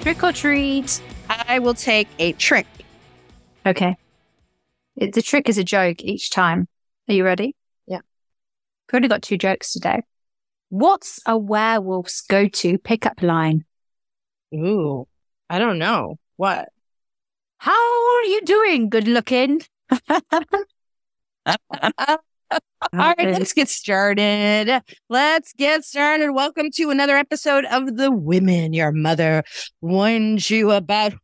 Trick or treat. I will take a trick. Okay. It, the trick is a joke each time. Are you ready? Yeah. We've only got two jokes today. What's a werewolf's go to pickup line? Ooh, I don't know. What? How are you doing, good looking? All right, let's get started. Let's get started. Welcome to another episode of The Women Your Mother Warned You About.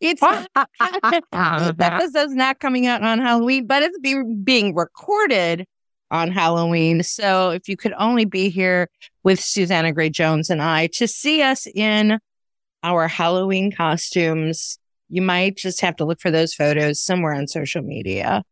It's the episode's not coming out on Halloween, but it's be- being recorded on Halloween. So if you could only be here with Susanna Gray Jones and I to see us in our Halloween costumes, you might just have to look for those photos somewhere on social media.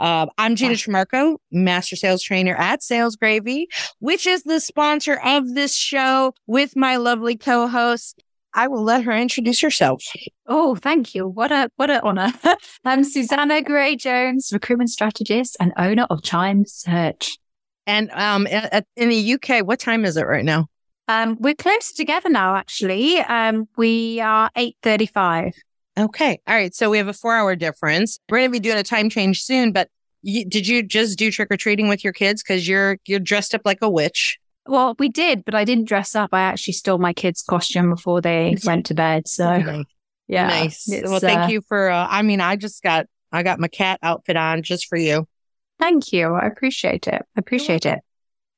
Uh, I'm Gina Trimarco, master sales trainer at Sales Gravy, which is the sponsor of this show with my lovely co-host. I will let her introduce herself. Oh, thank you. What a what an honor. I'm Susanna Gray Jones, recruitment strategist and owner of Chime Search. And um, in the UK, what time is it right now? Um, we're closer together now. Actually, um, we are eight thirty-five. Okay. All right. So we have a four hour difference. We're going to be doing a time change soon, but you, did you just do trick or treating with your kids? Cause you're, you're dressed up like a witch. Well, we did, but I didn't dress up. I actually stole my kids' costume before they went to bed. So yeah. Nice. Well, thank uh, you for, uh, I mean, I just got, I got my cat outfit on just for you. Thank you. I appreciate it. I appreciate it.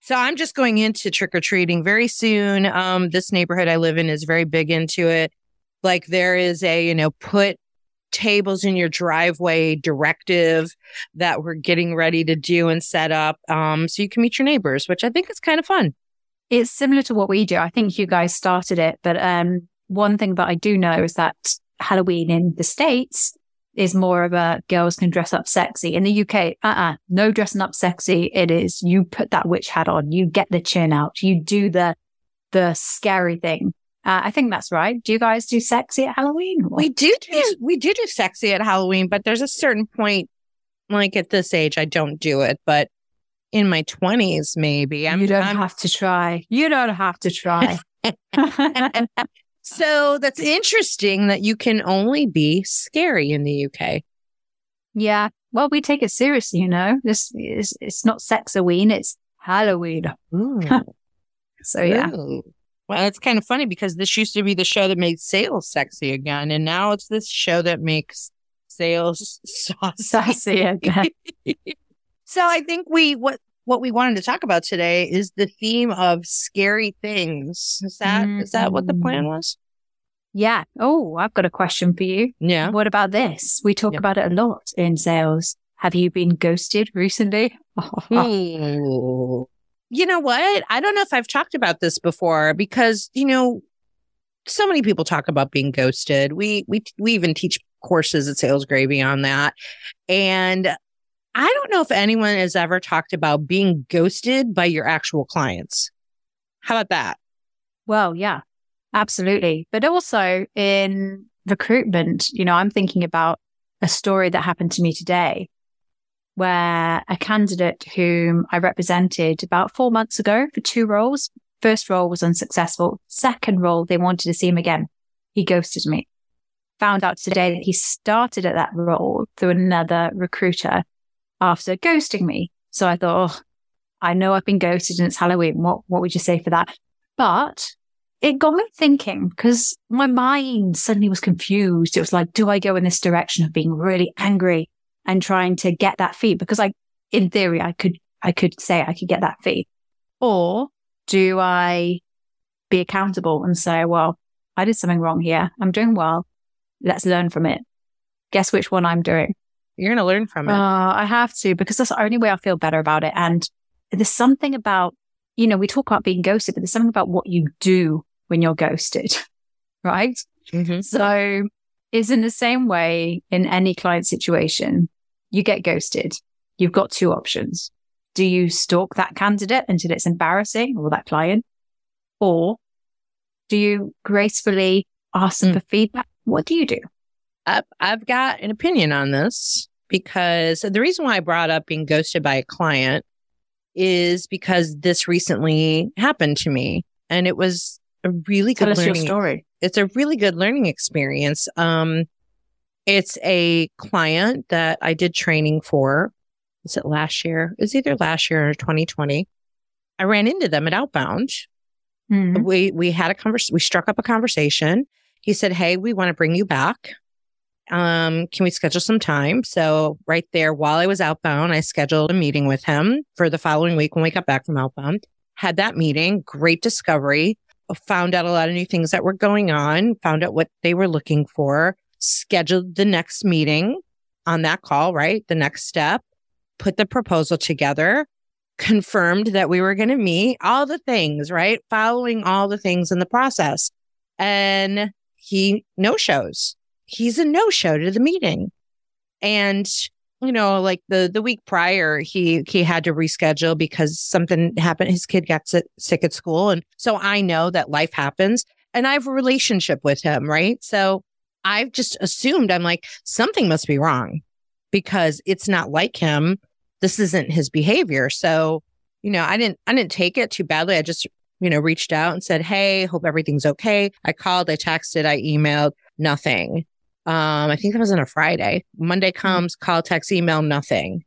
So I'm just going into trick or treating very soon. Um, this neighborhood I live in is very big into it. Like there is a, you know, put tables in your driveway directive that we're getting ready to do and set up. Um, so you can meet your neighbors, which I think is kind of fun. It's similar to what we do. I think you guys started it, but um, one thing that I do know is that Halloween in the States is more of a girls can dress up sexy. In the UK, uh-uh, no dressing up sexy. It is you put that witch hat on, you get the chin out, you do the the scary thing. Uh, I think that's right. Do you guys do sexy at Halloween? We do do we do do sexy at Halloween, but there's a certain point, like at this age, I don't do it. But in my twenties, maybe I'm, you don't I'm- have to try. You don't have to try. so that's interesting that you can only be scary in the UK. yeah. Well, we take it seriously, you know. This is it's not Sexaween, it's Halloween. So yeah. Ooh. Well, it's kind of funny because this used to be the show that made sales sexy again, and now it's this show that makes sales saucy. Sassy again. so I think we what what we wanted to talk about today is the theme of scary things. Is that is that what the plan mm-hmm. was? Yeah. Oh, I've got a question for you. Yeah. What about this? We talk Yeah. about it a lot in sales. Have you been ghosted recently? You know what? I don't know if I've talked about this before because, you know, so many people talk about being ghosted. We we we even teach courses at Sales Gravy on that. And I don't know if anyone has ever talked about being ghosted by your actual clients. How about that? Well, yeah, absolutely. But also in recruitment, you know, I'm thinking about a story that happened to me today where a candidate whom I represented about four months ago for two roles. First role was unsuccessful. Second role, they wanted to see him again. He ghosted me. Found out today that he started at that role through another recruiter after ghosting me. So I thought, oh, I know I've been ghosted and it's Halloween. What, what would you say for that? But it got me thinking because my mind suddenly was confused. It was like, do I go in this direction of being really angry and trying to get that fee? Because I, in theory, I could, I could say I could get that fee. Or do I be accountable and say, well, I did something wrong here. I'm doing well. Let's learn from it. Guess which one I'm doing? You're going to learn from it. Uh, I have to because that's the only way I feel better about it. And there's something about, you know, we talk about being ghosted, but there's something about what you do when you're ghosted, right? Mhm. So is in the same way in any client situation, you get ghosted. You've got two options. Do you stalk that candidate until it's embarrassing or that client? Or do you gracefully ask them Mm. for feedback? What do you do? I've, I've got an opinion on this because the reason why I brought up being ghosted by a client is because this recently happened to me and it was a really Tell good learning. story. It's a really good learning experience. Um, it's a client that I did training for. Was it last year? It was either last year or 2020. I ran into them at Outbound. Mm-hmm. We we had a conversation. We struck up a conversation. He said, "Hey, we want to bring you back. Um, can we schedule some time?" So right there, while I was outbound, I scheduled a meeting with him for the following week when we got back from outbound. Had that meeting. Great discovery. Found out a lot of new things that were going on. Found out what they were looking for scheduled the next meeting on that call, right? The next step, put the proposal together, confirmed that we were going to meet, all the things, right? Following all the things in the process. And he no shows. He's a no show to the meeting. And you know, like the the week prior, he he had to reschedule because something happened. His kid got sick, at school, and so I know that life happens, and I have a relationship with him, right? So I've just assumed I'm like, something must be wrong because it's not like him. This isn't his behavior. So, you know, I didn't, I didn't take it too badly. I just, you know, reached out and said, Hey, hope everything's okay. I called, I texted, I emailed, nothing. Um, I think that was on a Friday. Monday mm-hmm. comes, call, text, email, nothing.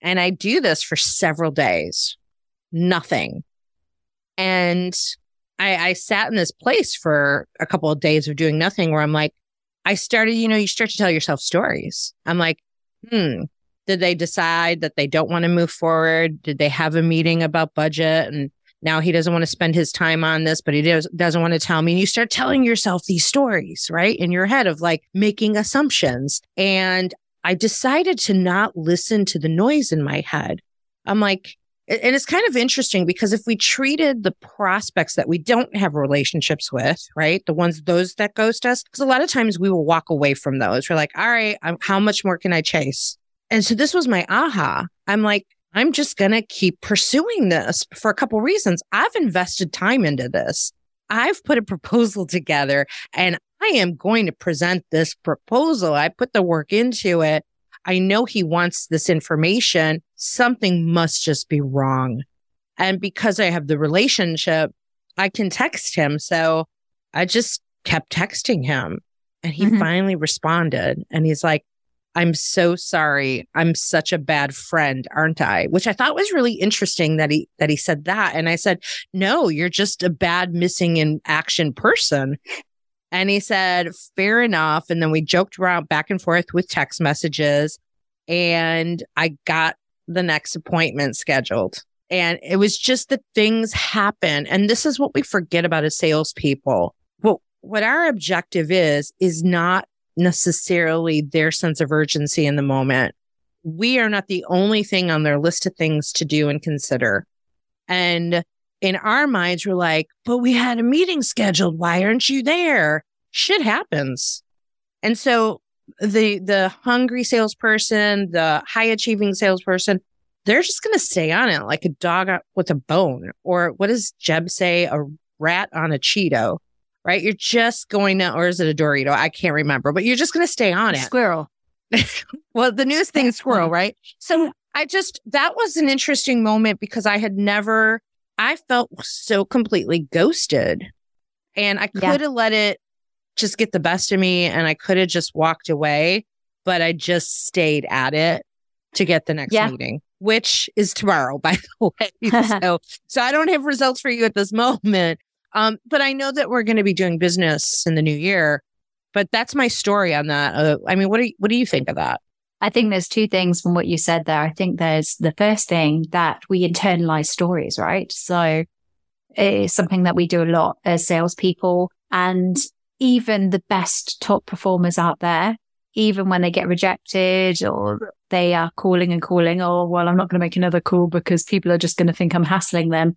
And I do this for several days, nothing. And I, I sat in this place for a couple of days of doing nothing where I'm like, I started, you know, you start to tell yourself stories. I'm like, hmm, did they decide that they don't want to move forward? Did they have a meeting about budget? And now he doesn't want to spend his time on this, but he does, doesn't want to tell me. And you start telling yourself these stories, right? In your head of like making assumptions. And I decided to not listen to the noise in my head. I'm like, and it's kind of interesting because if we treated the prospects that we don't have relationships with, right? The ones, those that ghost us, because a lot of times we will walk away from those. We're like, all right, I'm, how much more can I chase? And so this was my aha. I'm like, I'm just going to keep pursuing this for a couple reasons. I've invested time into this. I've put a proposal together and I am going to present this proposal. I put the work into it. I know he wants this information. Something must just be wrong. And because I have the relationship, I can text him. So I just kept texting him and he mm-hmm. finally responded and he's like, I'm so sorry. I'm such a bad friend, aren't I? Which I thought was really interesting that he that he said that. And I said, "No, you're just a bad missing in action person." And he said, fair enough. And then we joked around back and forth with text messages. And I got the next appointment scheduled. And it was just that things happen. And this is what we forget about as salespeople. Well, what our objective is, is not necessarily their sense of urgency in the moment. We are not the only thing on their list of things to do and consider. And in our minds, we're like, but we had a meeting scheduled. Why aren't you there? Shit happens. And so the, the hungry salesperson, the high achieving salesperson, they're just going to stay on it like a dog with a bone. Or what does Jeb say? A rat on a Cheeto, right? You're just going to, or is it a Dorito? I can't remember, but you're just going to stay on it. Squirrel. well, the newest thing is squirrel, right? So I just, that was an interesting moment because I had never I felt so completely ghosted. And I could have yeah. let it just get the best of me and I could have just walked away, but I just stayed at it to get the next yeah. meeting, which is tomorrow, by the way. so, so I don't have results for you at this moment. Um, but I know that we're going to be doing business in the new year. But that's my story on that. Uh, I mean, what do you, what do you think of that? I think there's two things from what you said there. I think there's the first thing that we internalize stories, right? So it's something that we do a lot as salespeople and even the best top performers out there, even when they get rejected or they are calling and calling, oh, well, I'm not going to make another call because people are just going to think I'm hassling them.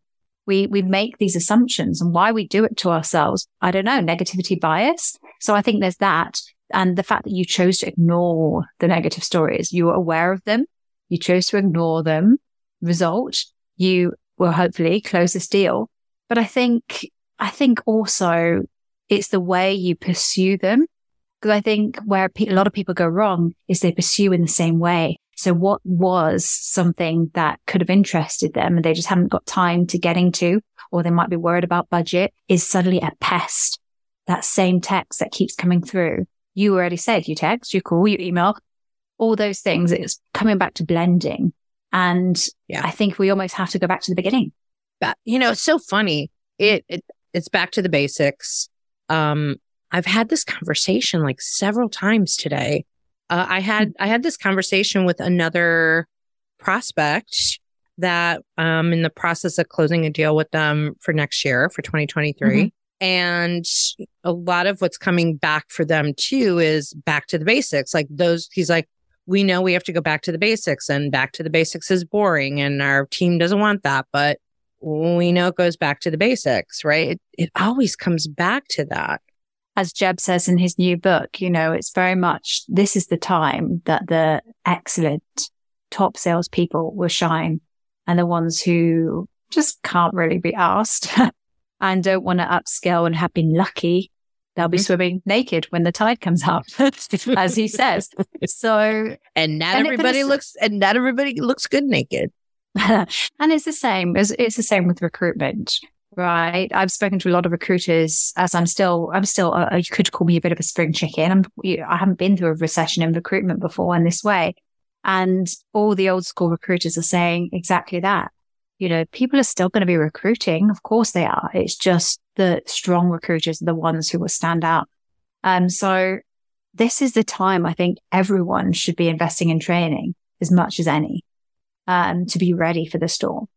We, we make these assumptions and why we do it to ourselves. I don't know, negativity bias. So I think there's that. And the fact that you chose to ignore the negative stories, you were aware of them, you chose to ignore them. Result, you will hopefully close this deal. But I think, I think also it's the way you pursue them. Because I think where a lot of people go wrong is they pursue in the same way. So what was something that could have interested them and they just haven't got time to get into, or they might be worried about budget is suddenly a pest that same text that keeps coming through. You already said you text, you call, you email, all those things. It's coming back to blending. And yeah. I think we almost have to go back to the beginning. But, you know, it's so funny. It, it it's back to the basics. Um, I've had this conversation like several times today. Uh, I had I had this conversation with another prospect that um in the process of closing a deal with them for next year for 2023. Mm-hmm. And a lot of what's coming back for them too is back to the basics. Like those, he's like, we know we have to go back to the basics and back to the basics is boring and our team doesn't want that. But we know it goes back to the basics, right? It, it always comes back to that. As Jeb says in his new book, you know, it's very much this is the time that the excellent top salespeople will shine and the ones who just can't really be asked and don't want to upskill and have been lucky they'll be mm-hmm. swimming naked when the tide comes up, as he says. So, and not and everybody looks, and not everybody looks good naked. and it's the same as it's the same with recruitment, right? I've spoken to a lot of recruiters as I'm still, I'm still, uh, you could call me a bit of a spring chicken. I'm, I haven't been through a recession in recruitment before in this way. And all the old school recruiters are saying exactly that. You know, people are still going to be recruiting. Of course they are. It's just the strong recruiters are the ones who will stand out. Um, so this is the time I think everyone should be investing in training as much as any, um, to be ready for the storm.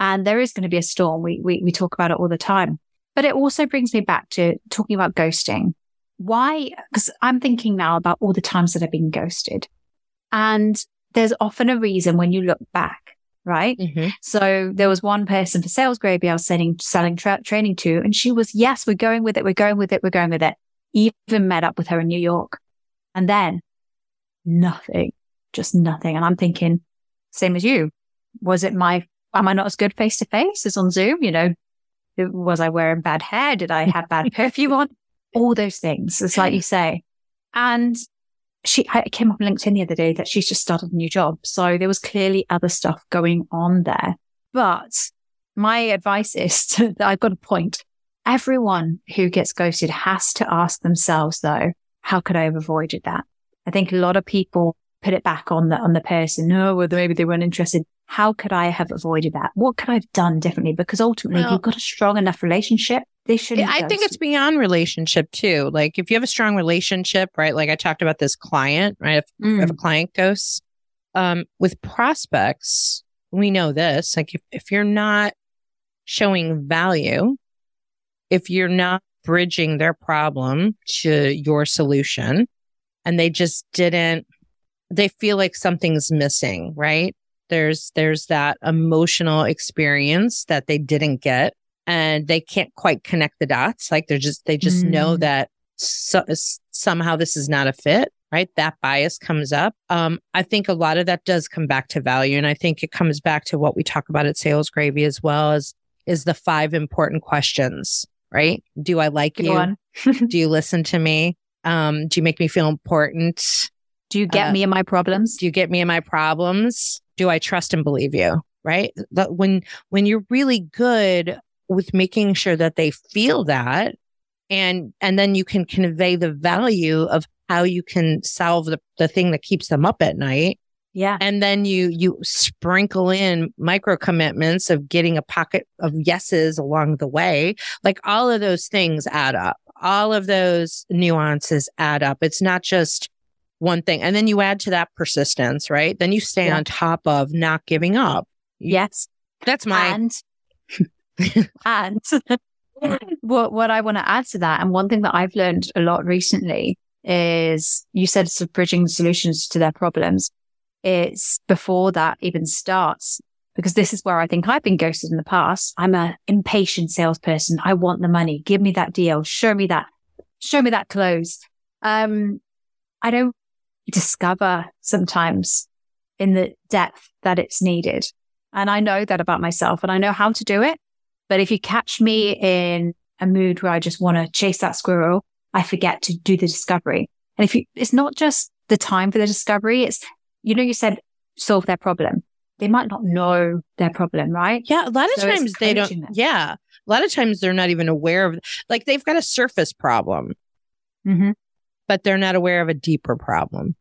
And there is going to be a storm. We, we, we talk about it all the time, but it also brings me back to talking about ghosting. Why? Because I'm thinking now about all the times that I've been ghosted and there's often a reason when you look back right? Mm-hmm. So there was one person for Sales Gravy I was selling, selling tra- training to, and she was, yes, we're going with it. We're going with it. We're going with it. Even met up with her in New York. And then nothing, just nothing. And I'm thinking, same as you. Was it my, am I not as good face to face as on Zoom? You know, was I wearing bad hair? Did I have bad perfume on? All those things. It's like you say. And she I came up on LinkedIn the other day that she's just started a new job. So there was clearly other stuff going on there. But my advice is to, that I've got a point. Everyone who gets ghosted has to ask themselves though, how could I have avoided that? I think a lot of people put it back on the on the person. No, well, maybe they weren't interested. How could I have avoided that? What could I have done differently? Because ultimately, well, you've got a strong enough relationship they shouldn't. I think it's beyond relationship too. Like if you have a strong relationship, right? Like I talked about this client, right? If, mm. if a client goes um, with prospects, we know this. Like if, if you're not showing value, if you're not bridging their problem to your solution, and they just didn't, they feel like something's missing, right? There's there's that emotional experience that they didn't get and they can't quite connect the dots. Like they're just, they just mm. know that so, somehow this is not a fit, right? That bias comes up. Um, I think a lot of that does come back to value. And I think it comes back to what we talk about at Sales Gravy as well as is the five important questions, right? Do I like Good you? do you listen to me? Um, do you make me feel important? Do you get uh, me in my problems? Do you get me in my problems? Do I trust and believe you? Right. But when, when you're really good with making sure that they feel that and and then you can convey the value of how you can solve the, the thing that keeps them up at night yeah and then you you sprinkle in micro commitments of getting a pocket of yeses along the way like all of those things add up all of those nuances add up it's not just one thing and then you add to that persistence right then you stay yeah. on top of not giving up yes that's my and and what what I want to add to that, and one thing that I've learned a lot recently is you said of bridging solutions to their problems. It's before that even starts, because this is where I think I've been ghosted in the past. I'm a impatient salesperson. I want the money. Give me that deal. Show me that. Show me that close. Um, I don't discover sometimes in the depth that it's needed. And I know that about myself and I know how to do it. But if you catch me in a mood where I just want to chase that squirrel, I forget to do the discovery. And if you, it's not just the time for the discovery, it's, you know, you said solve their problem. they might not know their problem, right? Yeah. A lot of So times they don't. them. Yeah. A lot of times they're not even aware of, like, they've got a surface problem, Mm-hmm. But they're not aware of a deeper problem.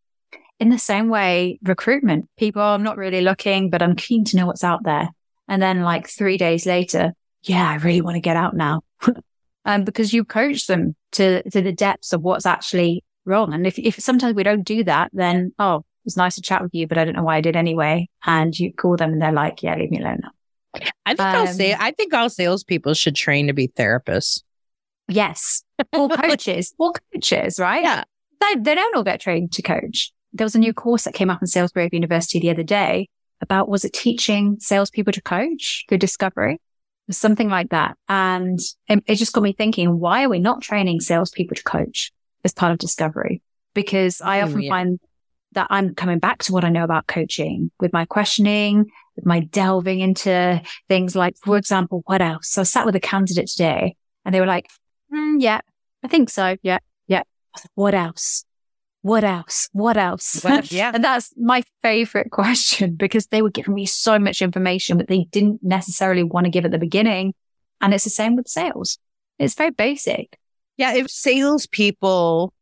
In the same way, recruitment, people, I'm not really looking, but I'm keen to know what's out there. And then like three days later, yeah, I really want to get out now. um, because you coach them to, to the depths of what's actually wrong. And if, if sometimes we don't do that, then, oh, it was nice to chat with you, but I don't know why I did anyway. And you call them and they're like, yeah, leave me alone now. I think I'll say, Um, I think all salespeople should train to be therapists. Yes. Or coaches, or coaches, right? Yeah. They, they don't all get trained to coach. There was a new course that came up in Sales Gravy University the other day about, was it teaching salespeople to coach through discovery? Something like that. And it, it just got me thinking, why are we not training salespeople to coach as part of discovery? Because I Oh, often yeah. find that I'm coming back to what I know about coaching with my questioning, with my delving into things like, for example, what else? So I sat with a candidate today and they were like, "Mm, yeah, I think so. Yeah. Yeah. I was like, what else? What else? What else? What- yeah. and that's my favorite question because they were giving me so much information that they didn't necessarily want to give at the beginning. And it's the same with sales. It's very basic. Yeah. If salespeople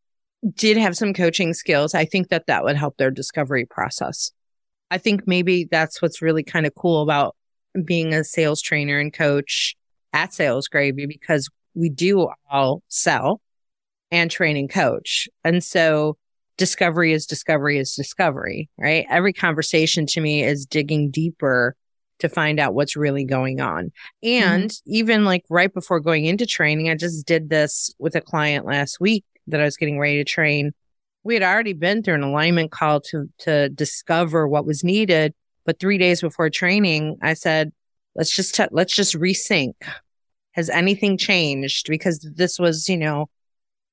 did have some coaching skills, I think that that would help their discovery process. I think maybe that's what's really kind of cool about being a sales trainer and coach at Sales Gravy because we do all sell and train and coach. And so discovery is discovery is discovery, right? Every conversation to me is digging deeper to find out what's really going on. Mm-hmm. And even like right before going into training, I just did this with a client last week that I was getting ready to train. We had already been through an alignment call to to discover what was needed, but 3 days before training, I said, let's just t- let's just resync. Has anything changed because this was, you know,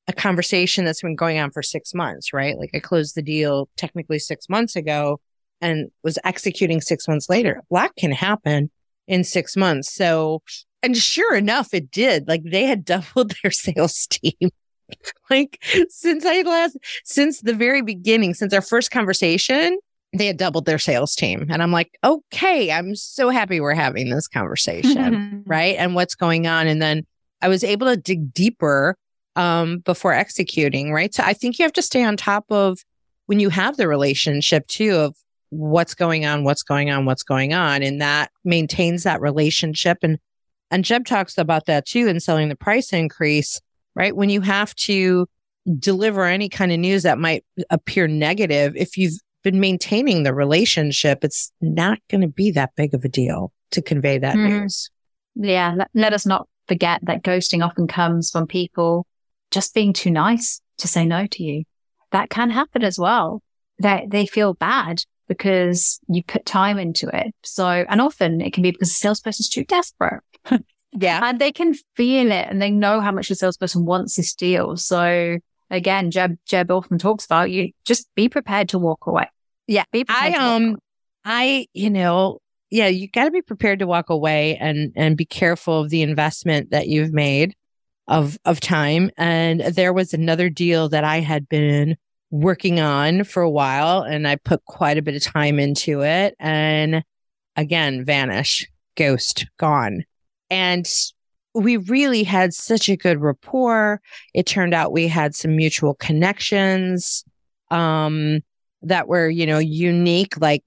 a conversation that's been going on for 6 months, right? Like I closed the deal technically 6 months ago and was executing 6 months later. A lot can happen in 6 months. So and sure enough, it did. Like they had doubled their sales team. like since I last, since the very beginning, since our first conversation, they had doubled their sales team. And I'm like, okay, I'm so happy we're having this conversation. right? And what's going on. And then I was able to dig deeper um, before executing, right? So I think you have to stay on top of when you have the relationship too of what's going on, what's going on, what's going on. And that maintains that relationship. And and Jeb talks about that too in selling the price increase, right? When you have to deliver any kind of news that might appear negative, if you've been maintaining the relationship, it's not going to be that big of a deal to convey that Mhm. news. Yeah. Let, let us not forget that ghosting often comes from people just being too nice to say no to you. That can happen as well. They, they feel bad because you put time into it. So, and often it can be because the salesperson's too desperate Yeah. and they can feel it and they know how much the salesperson wants this deal. So again, Jeb, Jeb often talks about you just be prepared to walk away. Yeah. Be I prepared to walk um. I you know yeah you got to be prepared to walk away and and be careful of the investment that you've made of of time and there was another deal that I had been working on for a while and I put quite a bit of time into it and again vanish ghost gone and we really had such a good rapport it turned out we had some mutual connections um that were you know unique like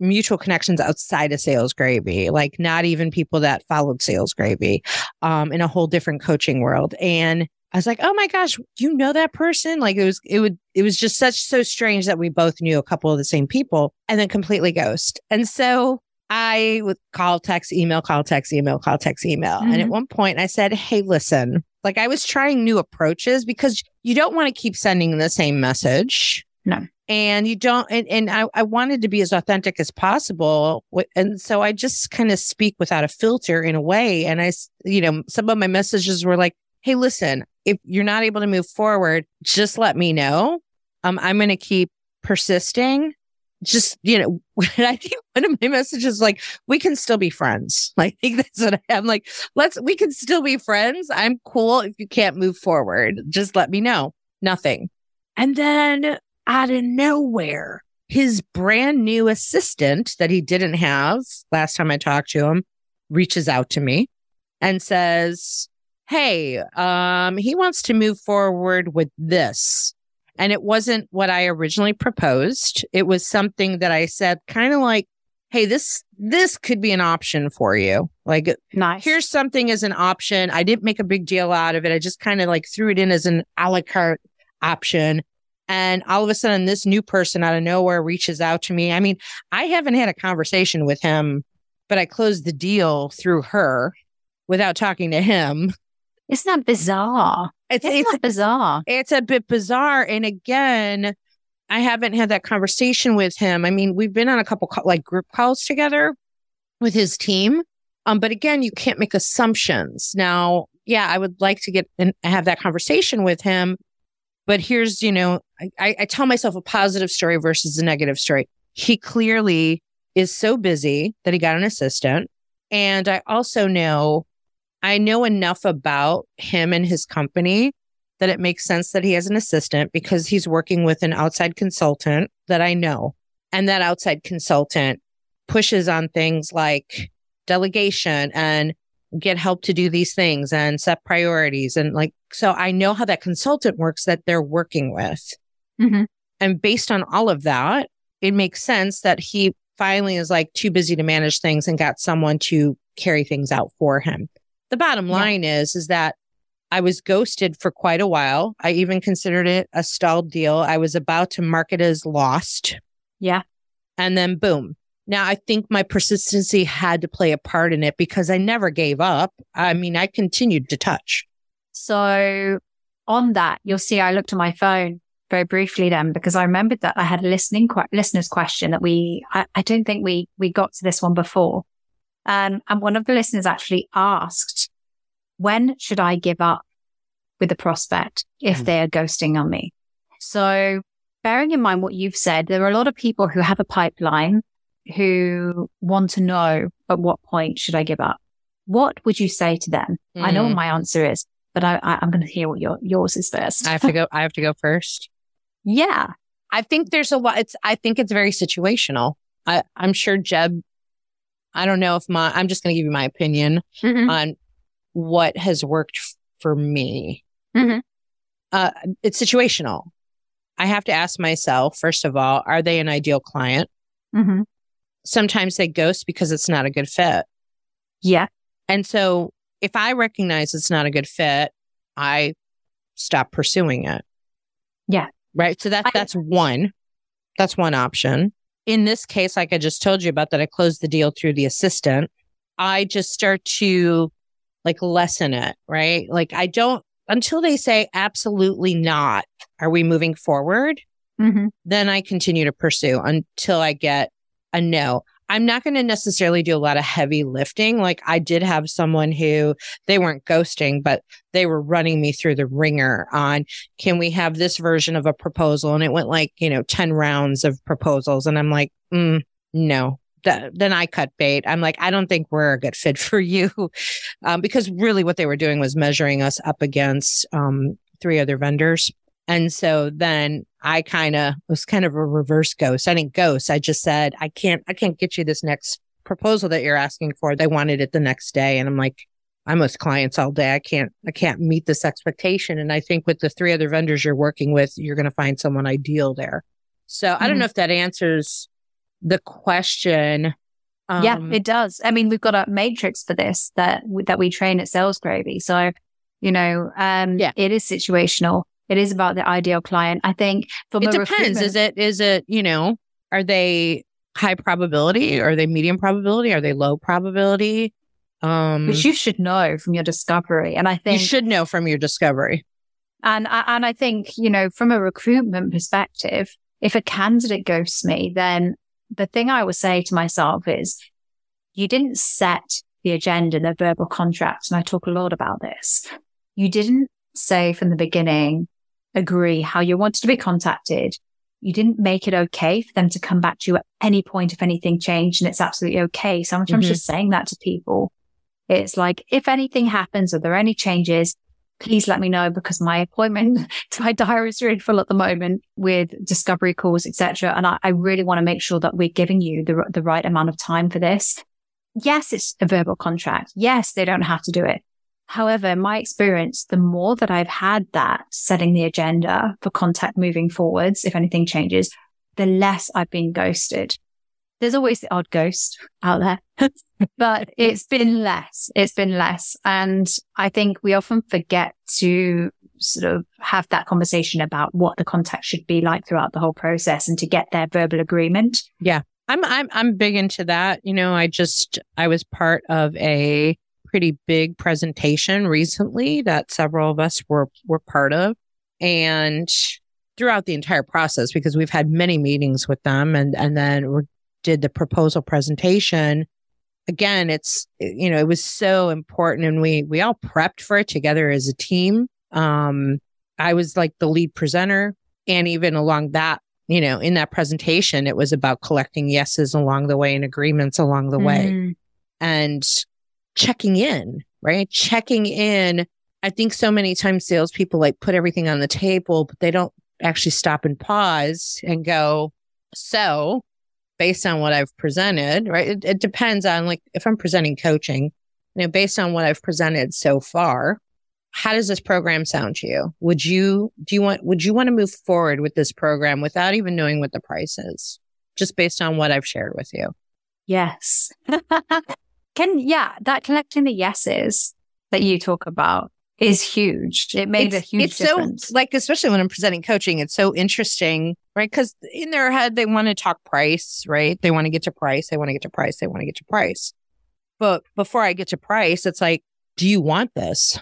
mutual connections outside of sales gravy like not even people that followed sales gravy um in a whole different coaching world and I was like, oh my gosh, you know that person? Like it was, it would, it was just such so strange that we both knew a couple of the same people and then completely ghost. And so I would call, text, email, call, text, email, call, text, email. And at Mhm. one point I said, hey, listen, like I was trying new approaches because you don't want to keep sending the same message. No. And you don't, and, and I, I wanted to be as authentic as possible. And so I just kind of speak without a filter in a way. And i you know, some of my messages were like, hey, listen, if you're not able to move forward, just let me know. Um, I'm going to keep persisting. Just, you know, I think one of my messages like, we can still be friends. Like, I think that's what I am like. Let's, we can still be friends. I'm cool if you can't move forward. Just let me know. Nothing. And then out of nowhere, his brand new assistant that he didn't have last time I talked to him reaches out to me and says, Hey, um, he wants to move forward with this. And it wasn't what I originally proposed. It was something that I said kind of like, Hey, this, this could be an option for you. Like, nice. here's something as an option. I didn't make a big deal out of it. I just kind of like threw it in as an a la carte option. And all of a sudden, this new person out of nowhere reaches out to me. I mean, I haven't had a conversation with him, but I closed the deal through her without talking to him. Isn't bizarre? It's, Isn't it's that bizarre. it's a bit bizarre. And again, I haven't had that conversation with him. I mean, we've been on a couple like group calls together with his team. Um, but again, you can't make assumptions. Now, yeah, I would like to get and have that conversation with him. But here's, you know, I, I tell myself a positive story versus a negative story. He clearly is so busy that he got an assistant. And I also know I know enough about him and his company that it makes sense that he has an assistant because he's working with an outside consultant that I know. And that outside consultant pushes on things like delegation and get help to do these things and set priorities. And like, so I know how that consultant works that they're working with. Mhm. And based on all of that, it makes sense that he finally is like too busy to manage things and got someone to carry things out for him. The bottom Yeah. line is, is that I was ghosted for quite a while. I even considered it a stalled deal. I was about to mark it as lost. Yeah. And then boom. Now I think my persistency had to play a part in it because I never gave up. I mean, I continued to touch. So on that, you'll see I looked at my phone very briefly then because I remembered that I had a listening que- listener's question that we, I, I don't think we, we got to this one before. Um, and one of the listeners actually asked, when should I give up with the prospect if Mm. they are ghosting on me? So bearing in mind what you've said, there are a lot of people who have a pipeline who want to know at what point should I give up? What would you say to them? I know what Mm. my answer is, but I, I, I'm going to hear what your yours is first. I have to go. I have to go first. yeah. I think there's a lot. It's. I think it's very situational. I, I'm sure Jeb. I don't know if my. I'm just going to give you my opinion Mhm. on what has worked f- for me. Mhm. Uh, it's situational. I have to ask myself first of all: Are they an ideal client? Mhm. Sometimes they ghost because it's not a good fit. Yeah. And so if I recognize it's not a good fit, I stop pursuing it. Yeah. Right. So that I- that's one. That's one option. In this case, like I just told you about that I closed the deal through the assistant. I just start to like lessen it, right? Like I don't until they say absolutely not, are we moving forward? hmm then I continue to pursue until I get a no. I'm not going to necessarily do a lot of heavy lifting. Like I did have someone who they weren't ghosting, but they were running me through the ringer on, can we have this version of a proposal? And it went like, you know, 10 rounds of proposals. And I'm like, mm, no. Th- then I cut bait. I'm like, I don't think we're a good fit for you. Um, because really what they were doing was measuring us up against um, three other vendors. And so then I kind of was kind of a reverse ghost. I didn't ghost. I just said, I can't, I can't get you this next proposal that you're asking for. They wanted it the next day. And I'm like, I'm with clients all day. I can't, I can't meet this expectation. And I think with the three other vendors you're working with, you're going to find someone ideal there. So I don't Mhm. know if that answers the question. yeah, Um, it does. I mean, we've got a matrix for this that that we train at Sales Gravy. So, you know, um, Yeah. it is situational. It is about the ideal client. I think from it depends. recruitment- Is it, is it, you know, are they high probability? Are they medium probability? Are they low probability? Um, which you should know from your discovery. And I think you should know from your discovery. And and I think you know from a recruitment perspective, if a candidate ghosts me, then the thing I would say to myself is, you didn't set the agenda, the verbal contract, and I talk a lot about this. You didn't say from the beginning, agree how you wanted to be contacted. You didn't make it okay for them to come back to you at any point if anything changed, and it's absolutely okay. Sometimes Mhm. just saying that to people, it's like if anything happens, are there any changes? please let me know because my appointment, to my diary is really full at the moment with discovery calls, etc. And I, I really want to make sure that we're giving you the, the right amount of time for this. Yes, it's a verbal contract. Yes, they don't have to do it. However, my experience, the more that I've had that setting the agenda for contact moving forwards, if anything changes, the less I've been ghosted. There's always the odd ghost out there, but it's been less. It's been less. And I think we often forget to sort of have that conversation about what the contact should be like throughout the whole process and to get their verbal agreement. Yeah. I'm I'm I'm big into that. You know, I just I was part of a pretty big presentation recently that several of us were were part of and throughout the entire process because we've had many meetings with them and and then we did the proposal presentation again, it's, you know, it was so important and we, we all prepped for it together as a team. Um, I was like the lead presenter and even along that, you know, in that presentation, it was about collecting yeses along the way and agreements along the way mm. and checking in, right? Checking in. I think so many times salespeople like put everything on the table, but they don't actually stop and pause and go, so based on what I've presented, right? It, it depends on like if I'm presenting coaching, you know, based on what I've presented so far, how does this program sound to you? Would you, do you want, would you want to move forward with this program without even knowing what the price is? Just based on what I've shared with you. Yes. Can, yeah, that collecting the yeses that you talk about is huge. It made it's, a huge it's difference. So, like, especially when I'm presenting coaching, it's so interesting, right? Because in their head, they want to talk price, right? They want to get to price. They want to get to price. They want to get to price. But before I get to price, it's like, do you want this?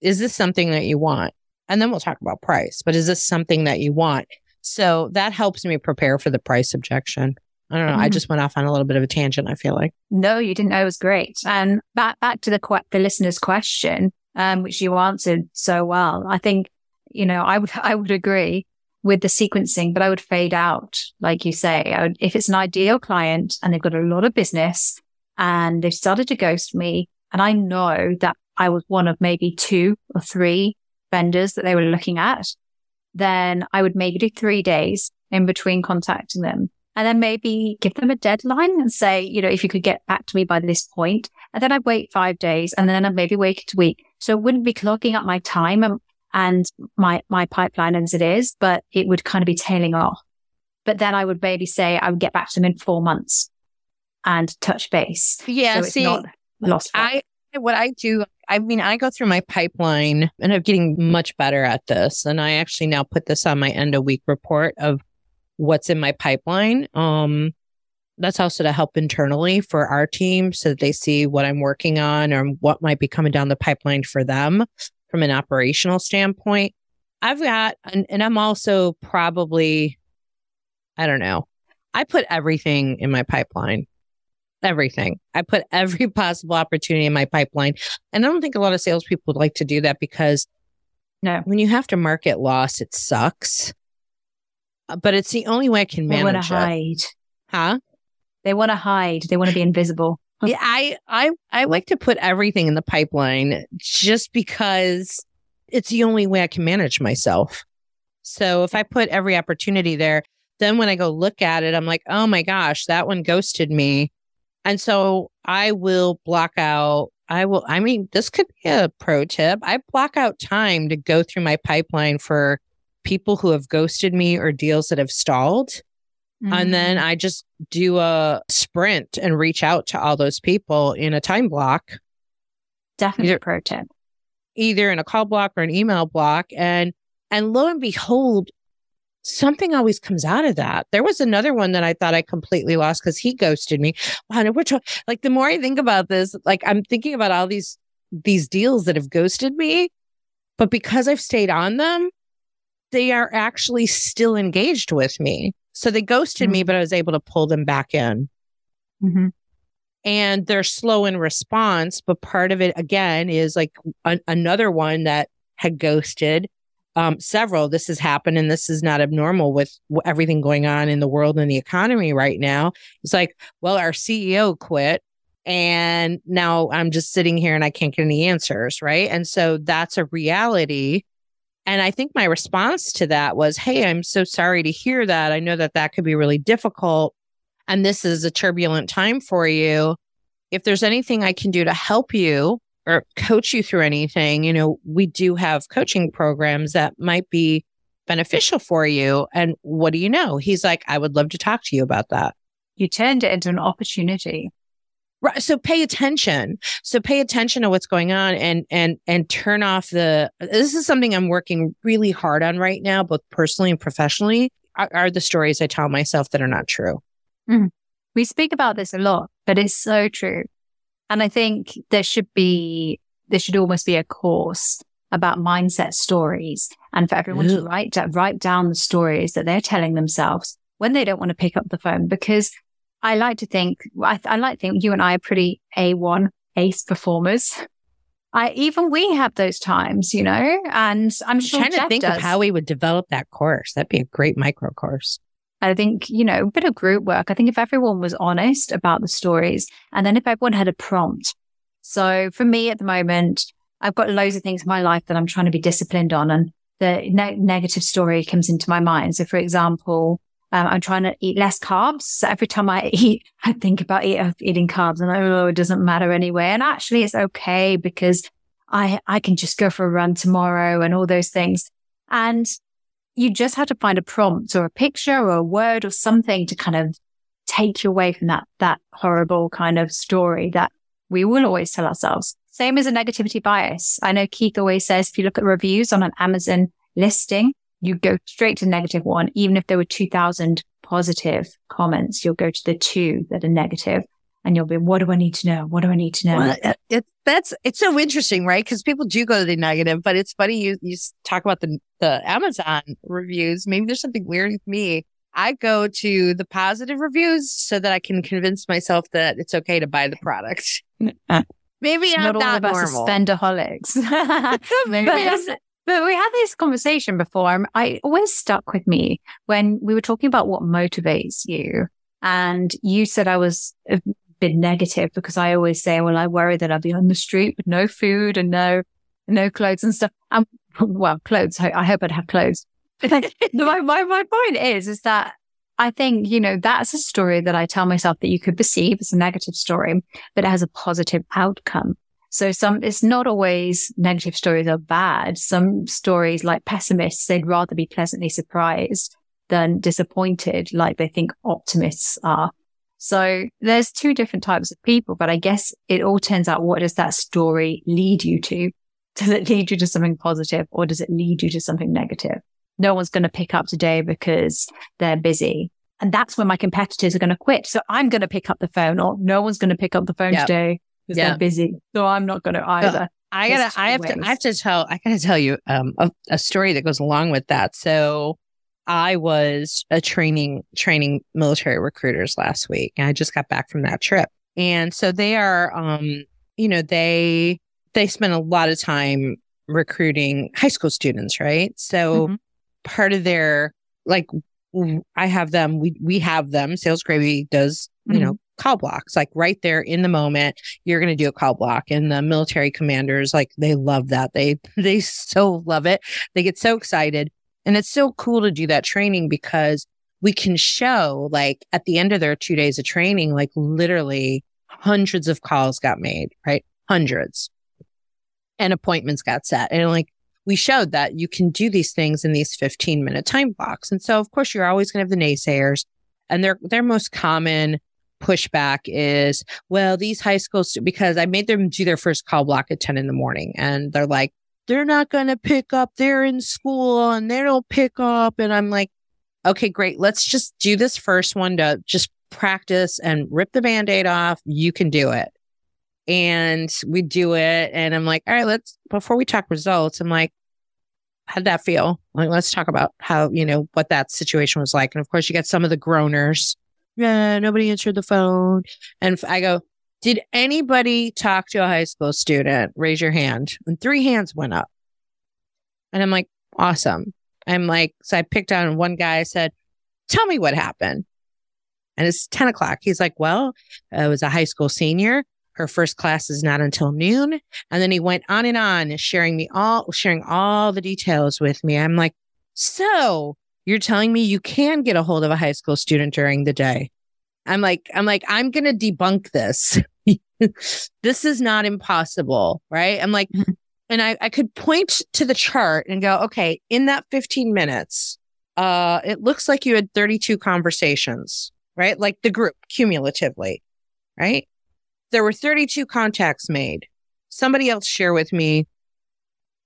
Is this something that you want? And then we'll talk about price, but is this something that you want? So that helps me prepare for the price objection. I don't know. Mm-hmm. I just went off on a little bit of a tangent. I feel like. No, you didn't. It was great. And back back to the the listener's question um, which you answered so well. I think, you know, I would, I would agree with the sequencing, but I would fade out, like you say. Would, if it's an ideal client and they've got a lot of business and they've started to ghost me, and I know that I was one of maybe two or three vendors that they were looking at, then I would maybe do three days in between contacting them and then maybe give them a deadline and say, you know, if you could get back to me by this point, and then I'd wait five days and then I'd maybe wait a week. So it wouldn't be clogging up my time and, and my, my pipeline as it is, but it would kind of be tailing off. But then I would maybe say I would get back to them in four months and touch base. Yeah. So see, lost. I, what I do, I mean, I go through my pipeline and I'm getting much better at this. And I actually now put this on my end of week report of what's in my pipeline. Um, that's also to help internally for our team so that they see what I'm working on or what might be coming down the pipeline for them from an operational standpoint. I've got, and, and I'm also probably, I don't know, I put everything in my pipeline. Everything. I put every possible opportunity in my pipeline. And I don't think a lot of salespeople would like to do that because no, when you have to market loss, it sucks. Uh, but it's the only way I can manage. I want to hide. Huh? They want to hide. They want to be invisible. yeah, I, I, I like to put everything in the pipeline just because it's the only way I can manage myself. So if I put every opportunity there, then when I go look at it, I'm like, oh my gosh, that one ghosted me. And so I will block out, I will, I mean, this could be a pro tip. I block out time to go through my pipeline for people who have ghosted me or deals that have stalled. Mm-hmm. And then I just do a sprint and reach out to all those people in a time block. Definitely either, pro tip. Either in a call block or an email block. And and lo and behold, something always comes out of that. There was another one that I thought I completely lost because he ghosted me. Wow, we're like the more I think about this, like I'm thinking about all these these deals that have ghosted me, but because I've stayed on them, they are actually still engaged with me. So they ghosted mm-hmm. me, but I was able to pull them back in. Mm-hmm. And they're slow in response. But part of it, again, is like a- another one that had ghosted um, several. This has happened and this is not abnormal with everything going on in the world and the economy right now. It's like, well, our CEO quit And now I'm just sitting here and I can't get any answers. Right. And so that's a reality. And I think my response to that was, Hey, I'm so sorry to hear that. I know that that could be really difficult. And this is a turbulent time for you. If there's anything I can do to help you or coach you through anything, you know, we do have coaching programs that might be beneficial for you. And what do you know? He's like, I would love to talk to you about that. You turned it into an opportunity. Right. So pay attention. So pay attention to what's going on and and and turn off the this is something I'm working really hard on right now, both personally and professionally, are, are the stories I tell myself that are not true. Mm. We speak about this a lot, but it's so true. And I think there should be there should almost be a course about mindset stories and for everyone to write write down the stories that they're telling themselves when they don't want to pick up the phone because I like to think, I, I like to think you and I are pretty A1 ace performers. I even we have those times, you know, and I'm sure I'm trying Jeb to think does. of how we would develop that course. That'd be a great micro course. I think, you know, a bit of group work. I think if everyone was honest about the stories and then if everyone had a prompt. So for me at the moment, I've got loads of things in my life that I'm trying to be disciplined on and the ne- negative story comes into my mind. So for example, um, I'm trying to eat less carbs. So every time I eat, I think about eat, eating carbs and I oh, it doesn't matter anyway. And actually it's okay because I, I can just go for a run tomorrow and all those things. And you just have to find a prompt or a picture or a word or something to kind of take you away from that, that horrible kind of story that we will always tell ourselves. Same as a negativity bias. I know Keith always says if you look at reviews on an Amazon listing, you go straight to negative one. Even if there were 2000 positive comments, you'll go to the two that are negative and you'll be, what do I need to know? What do I need to know? Well, it, it, that's, it's so interesting, right? Cause people do go to the negative, but it's funny. You, you talk about the, the Amazon reviews. Maybe there's something weird with me. I go to the positive reviews so that I can convince myself that it's okay to buy the product. Uh, Maybe I'm not, not all of us are spendaholics. Maybe but, but we had this conversation before. I, always stuck with me when we were talking about what motivates you. And you said I was a bit negative because I always say, well, I worry that I'll be on the street with no food and no, no clothes and stuff. Um, and well, clothes. I hope I'd have clothes. my, my, my point is, is that I think, you know, that's a story that I tell myself that you could perceive as a negative story, but it has a positive outcome. So some, it's not always negative stories are bad. Some stories like pessimists, they'd rather be pleasantly surprised than disappointed like they think optimists are. So there's two different types of people, but I guess it all turns out what does that story lead you to? Does it lead you to something positive or does it lead you to something negative? No one's going to pick up today because they're busy. And that's when my competitors are going to quit. So I'm going to pick up the phone or no one's going to pick up the phone yep. today because yeah. they're busy. So I'm not going to either. I gotta, I have ways. to, I have to tell, I gotta tell you um, a, a story that goes along with that. So I was a training, training military recruiters last week and I just got back from that trip. And so they are, um, you know, they, they spend a lot of time recruiting high school students, right? So mm-hmm. part of their, like, I have them, we, we have them, Sales Gravy does, you mm-hmm. know, call blocks, like right there in the moment, you're going to do a call block. And the military commanders, like they love that. They, they so love it. They get so excited. And it's so cool to do that training because we can show like at the end of their two days of training, like literally hundreds of calls got made, right? Hundreds and appointments got set. And like we showed that you can do these things in these 15 minute time blocks. And so of course you're always going to have the naysayers and their, their most common pushback is, well, these high schools, because I made them do their first call block at 10 in the morning and they're like, they're not going to pick up. They're in school and they don't pick up. And I'm like, okay, great. Let's just do this first one to just practice and rip the band-aid off. You can do it. And we do it. And I'm like, all right, let's, before we talk results, I'm like, how'd that feel? Like, let's talk about how, you know, what that situation was like. And of course, you get some of the groaners yeah, nobody answered the phone. And I go, did anybody talk to a high school student? Raise your hand. And three hands went up. And I'm like, awesome. I'm like, so I picked on one guy. I said, tell me what happened. And it's 10 o'clock. He's like, well, I was a high school senior. her first class is not until noon. And then he went on and on sharing me all, sharing all the details with me. I'm like, so you're telling me you can get a hold of a high school student during the day? I'm like, I'm like, I'm going to debunk this. this is not impossible. Right. I'm like, mm-hmm. and I, I could point to the chart and go, okay, in that 15 minutes, uh, it looks like you had 32 conversations, right? Like the group cumulatively, right? There were 32 contacts made. Somebody else share with me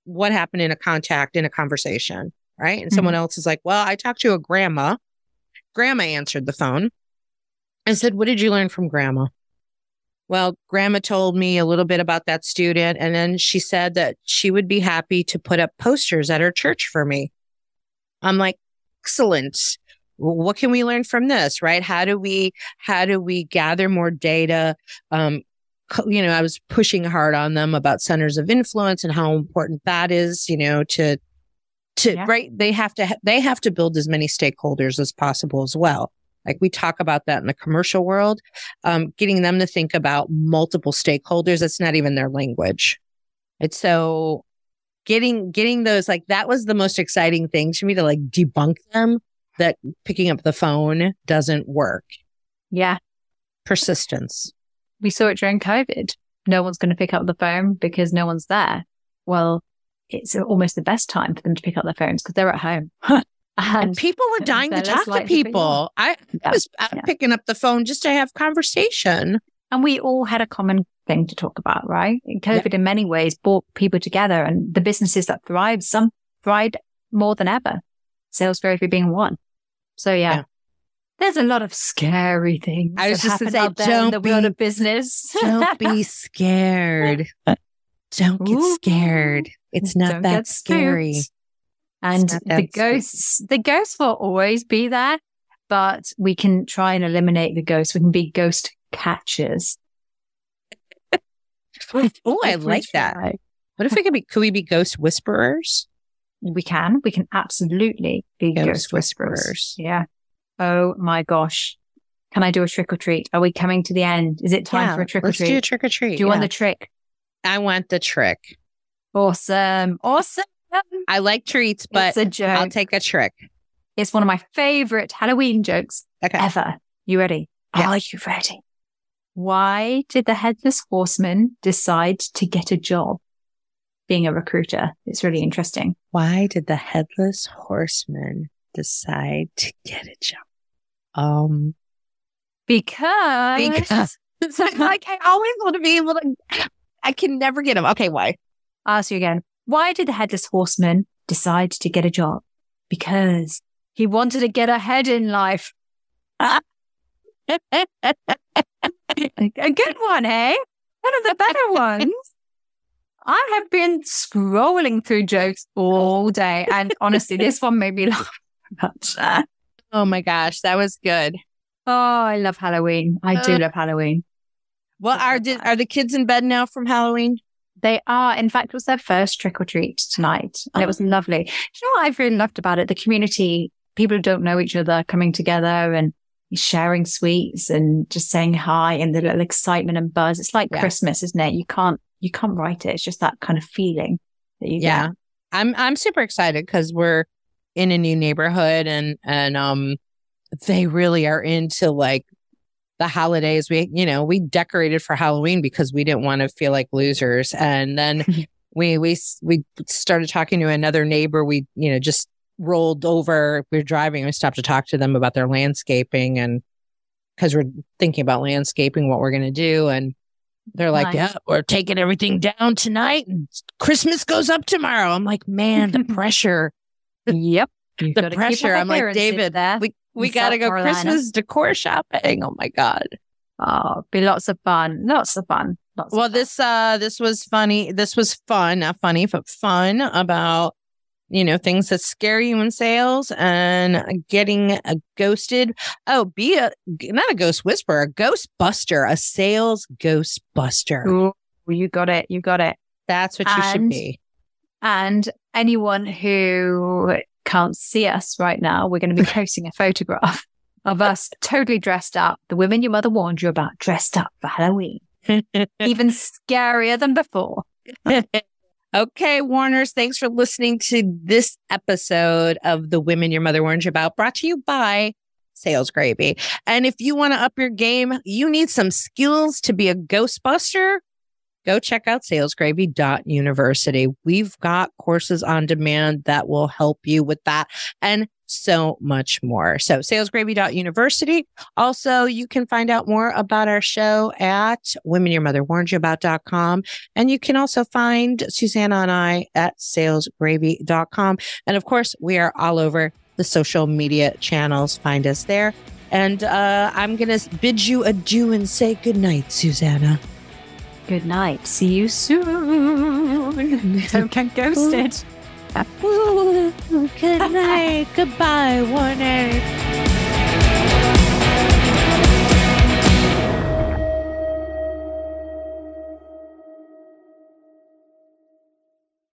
what happened in a contact in a conversation, right? And mm-hmm. someone else is like, well, I talked to a grandma. Grandma answered the phone. I said, what did you learn from grandma? Well, grandma told me a little bit about that student. And then she said that she would be happy to put up posters at her church for me. I'm like, excellent. What can we learn from this? Right? How do we, how do we gather more data? Um, you know, I was pushing hard on them about centers of influence and how important that is, you know, to, to, yeah. right. They have to, they have to build as many stakeholders as possible as well. Like we talk about that in the commercial world, um, getting them to think about multiple stakeholders. It's not even their language. It's so getting, getting those, like that was the most exciting thing to me to like debunk them that picking up the phone doesn't work. Yeah. Persistence. We saw it during COVID. No one's going to pick up the phone because no one's there. Well, it's almost the best time for them to pick up their phones because they're at home. And, people were dying to talk to people. I yeah. was uh, yeah. picking up the phone just to have conversation. And we all had a common thing to talk about, right? COVID yeah. in many ways brought people together and the businesses that thrived, some thrived more than ever. Sales Therapy being one. So yeah. There's a lot of scary things. I was just going to say, don't in the be, world of business. don't be scared. Don't get Ooh. scared. It's not don't that scary. Spooked. And the ghosts, the ghosts will always be there, but we can try and eliminate the ghosts. We can be ghost catchers. oh, I like that. What if we could be, could we be ghost whisperers? We can. We can absolutely be ghost, ghost whisperers. whisperers. Yeah. Oh my gosh. Can I do a trick or treat? Are we coming to the end? Is it time yeah, for a trick or treat? Let's do a trick or treat. Do you yeah. want the trick? I want the trick. Awesome. Awesome. I like treats, but it's a joke. I'll take a trick. It's one of my favorite Halloween jokes okay. ever. You ready? Yeah. Are you ready? Why did the headless horseman decide to get a job being a recruiter? It's really interesting. Why did the headless horseman decide to get a job? Um, because, because like I always want to be able to. I can never get them. Okay, why? I'll ask you again. Why did the headless horseman decide to get a job? Because he wanted to get ahead in life. a good one, eh? One of the better ones. I have been scrolling through jokes all day, and honestly, this one made me laugh much. oh my gosh, that was good. Oh, I love Halloween. I do uh, love Halloween. Well, are did, are the kids in bed now from Halloween? They are. In fact, it was their first trick or treat tonight. And oh. it was oh. lovely. Do you know what I've really loved about it? The community, people who don't know each other coming together and sharing sweets and just saying hi and the little excitement and buzz. It's like yeah. Christmas, isn't it? You can't, you can't write it. It's just that kind of feeling that you yeah. Get. I'm, I'm super excited because we're in a new neighborhood and, and, um, they really are into like the holidays. We, you know, we decorated for Halloween because we didn't want to feel like losers. And then we, we, we started talking to another neighbor. We, you know, just rolled over. We were driving. We stopped to talk to them about their landscaping and because we're thinking about landscaping, what we're going to do. And they're like, nice. yeah, oh, we're taking everything down tonight and Christmas goes up tomorrow. I'm like, man, the pressure. yep. the pressure. I'm like, David, we, we got to go Carolina. Christmas decor shopping. Oh my God. Oh, be lots of fun. Lots of fun. Lots well, of fun. this, uh, this was funny. This was fun, not funny, but fun about, you know, things that scare you in sales and getting a ghosted. Oh, be a, not a ghost whisperer, a ghost buster, a sales ghost buster. Ooh, you got it. You got it. That's what and, you should be. And anyone who can't see us right now, we're going to be posting a photograph of us totally dressed up. The women your mother warned you about dressed up for Halloween. Even scarier than before. okay, Warners, thanks for listening to this episode of The Women Your Mother Warned You About, brought to you by Sales Gravy. And if you want to up your game, you need some skills to be a Ghostbuster go check out salesgravy.university. We've got courses on demand that will help you with that and so much more. So salesgravy.university. Also, you can find out more about our show at womenyourmotherwarned And you can also find Susanna and I at salesgravy.com. And of course, we are all over the social media channels. Find us there. And uh, I'm going to bid you adieu and say goodnight, Susanna. Good night. See you soon. Don't get ghosted. Good night. Goodbye, Warner.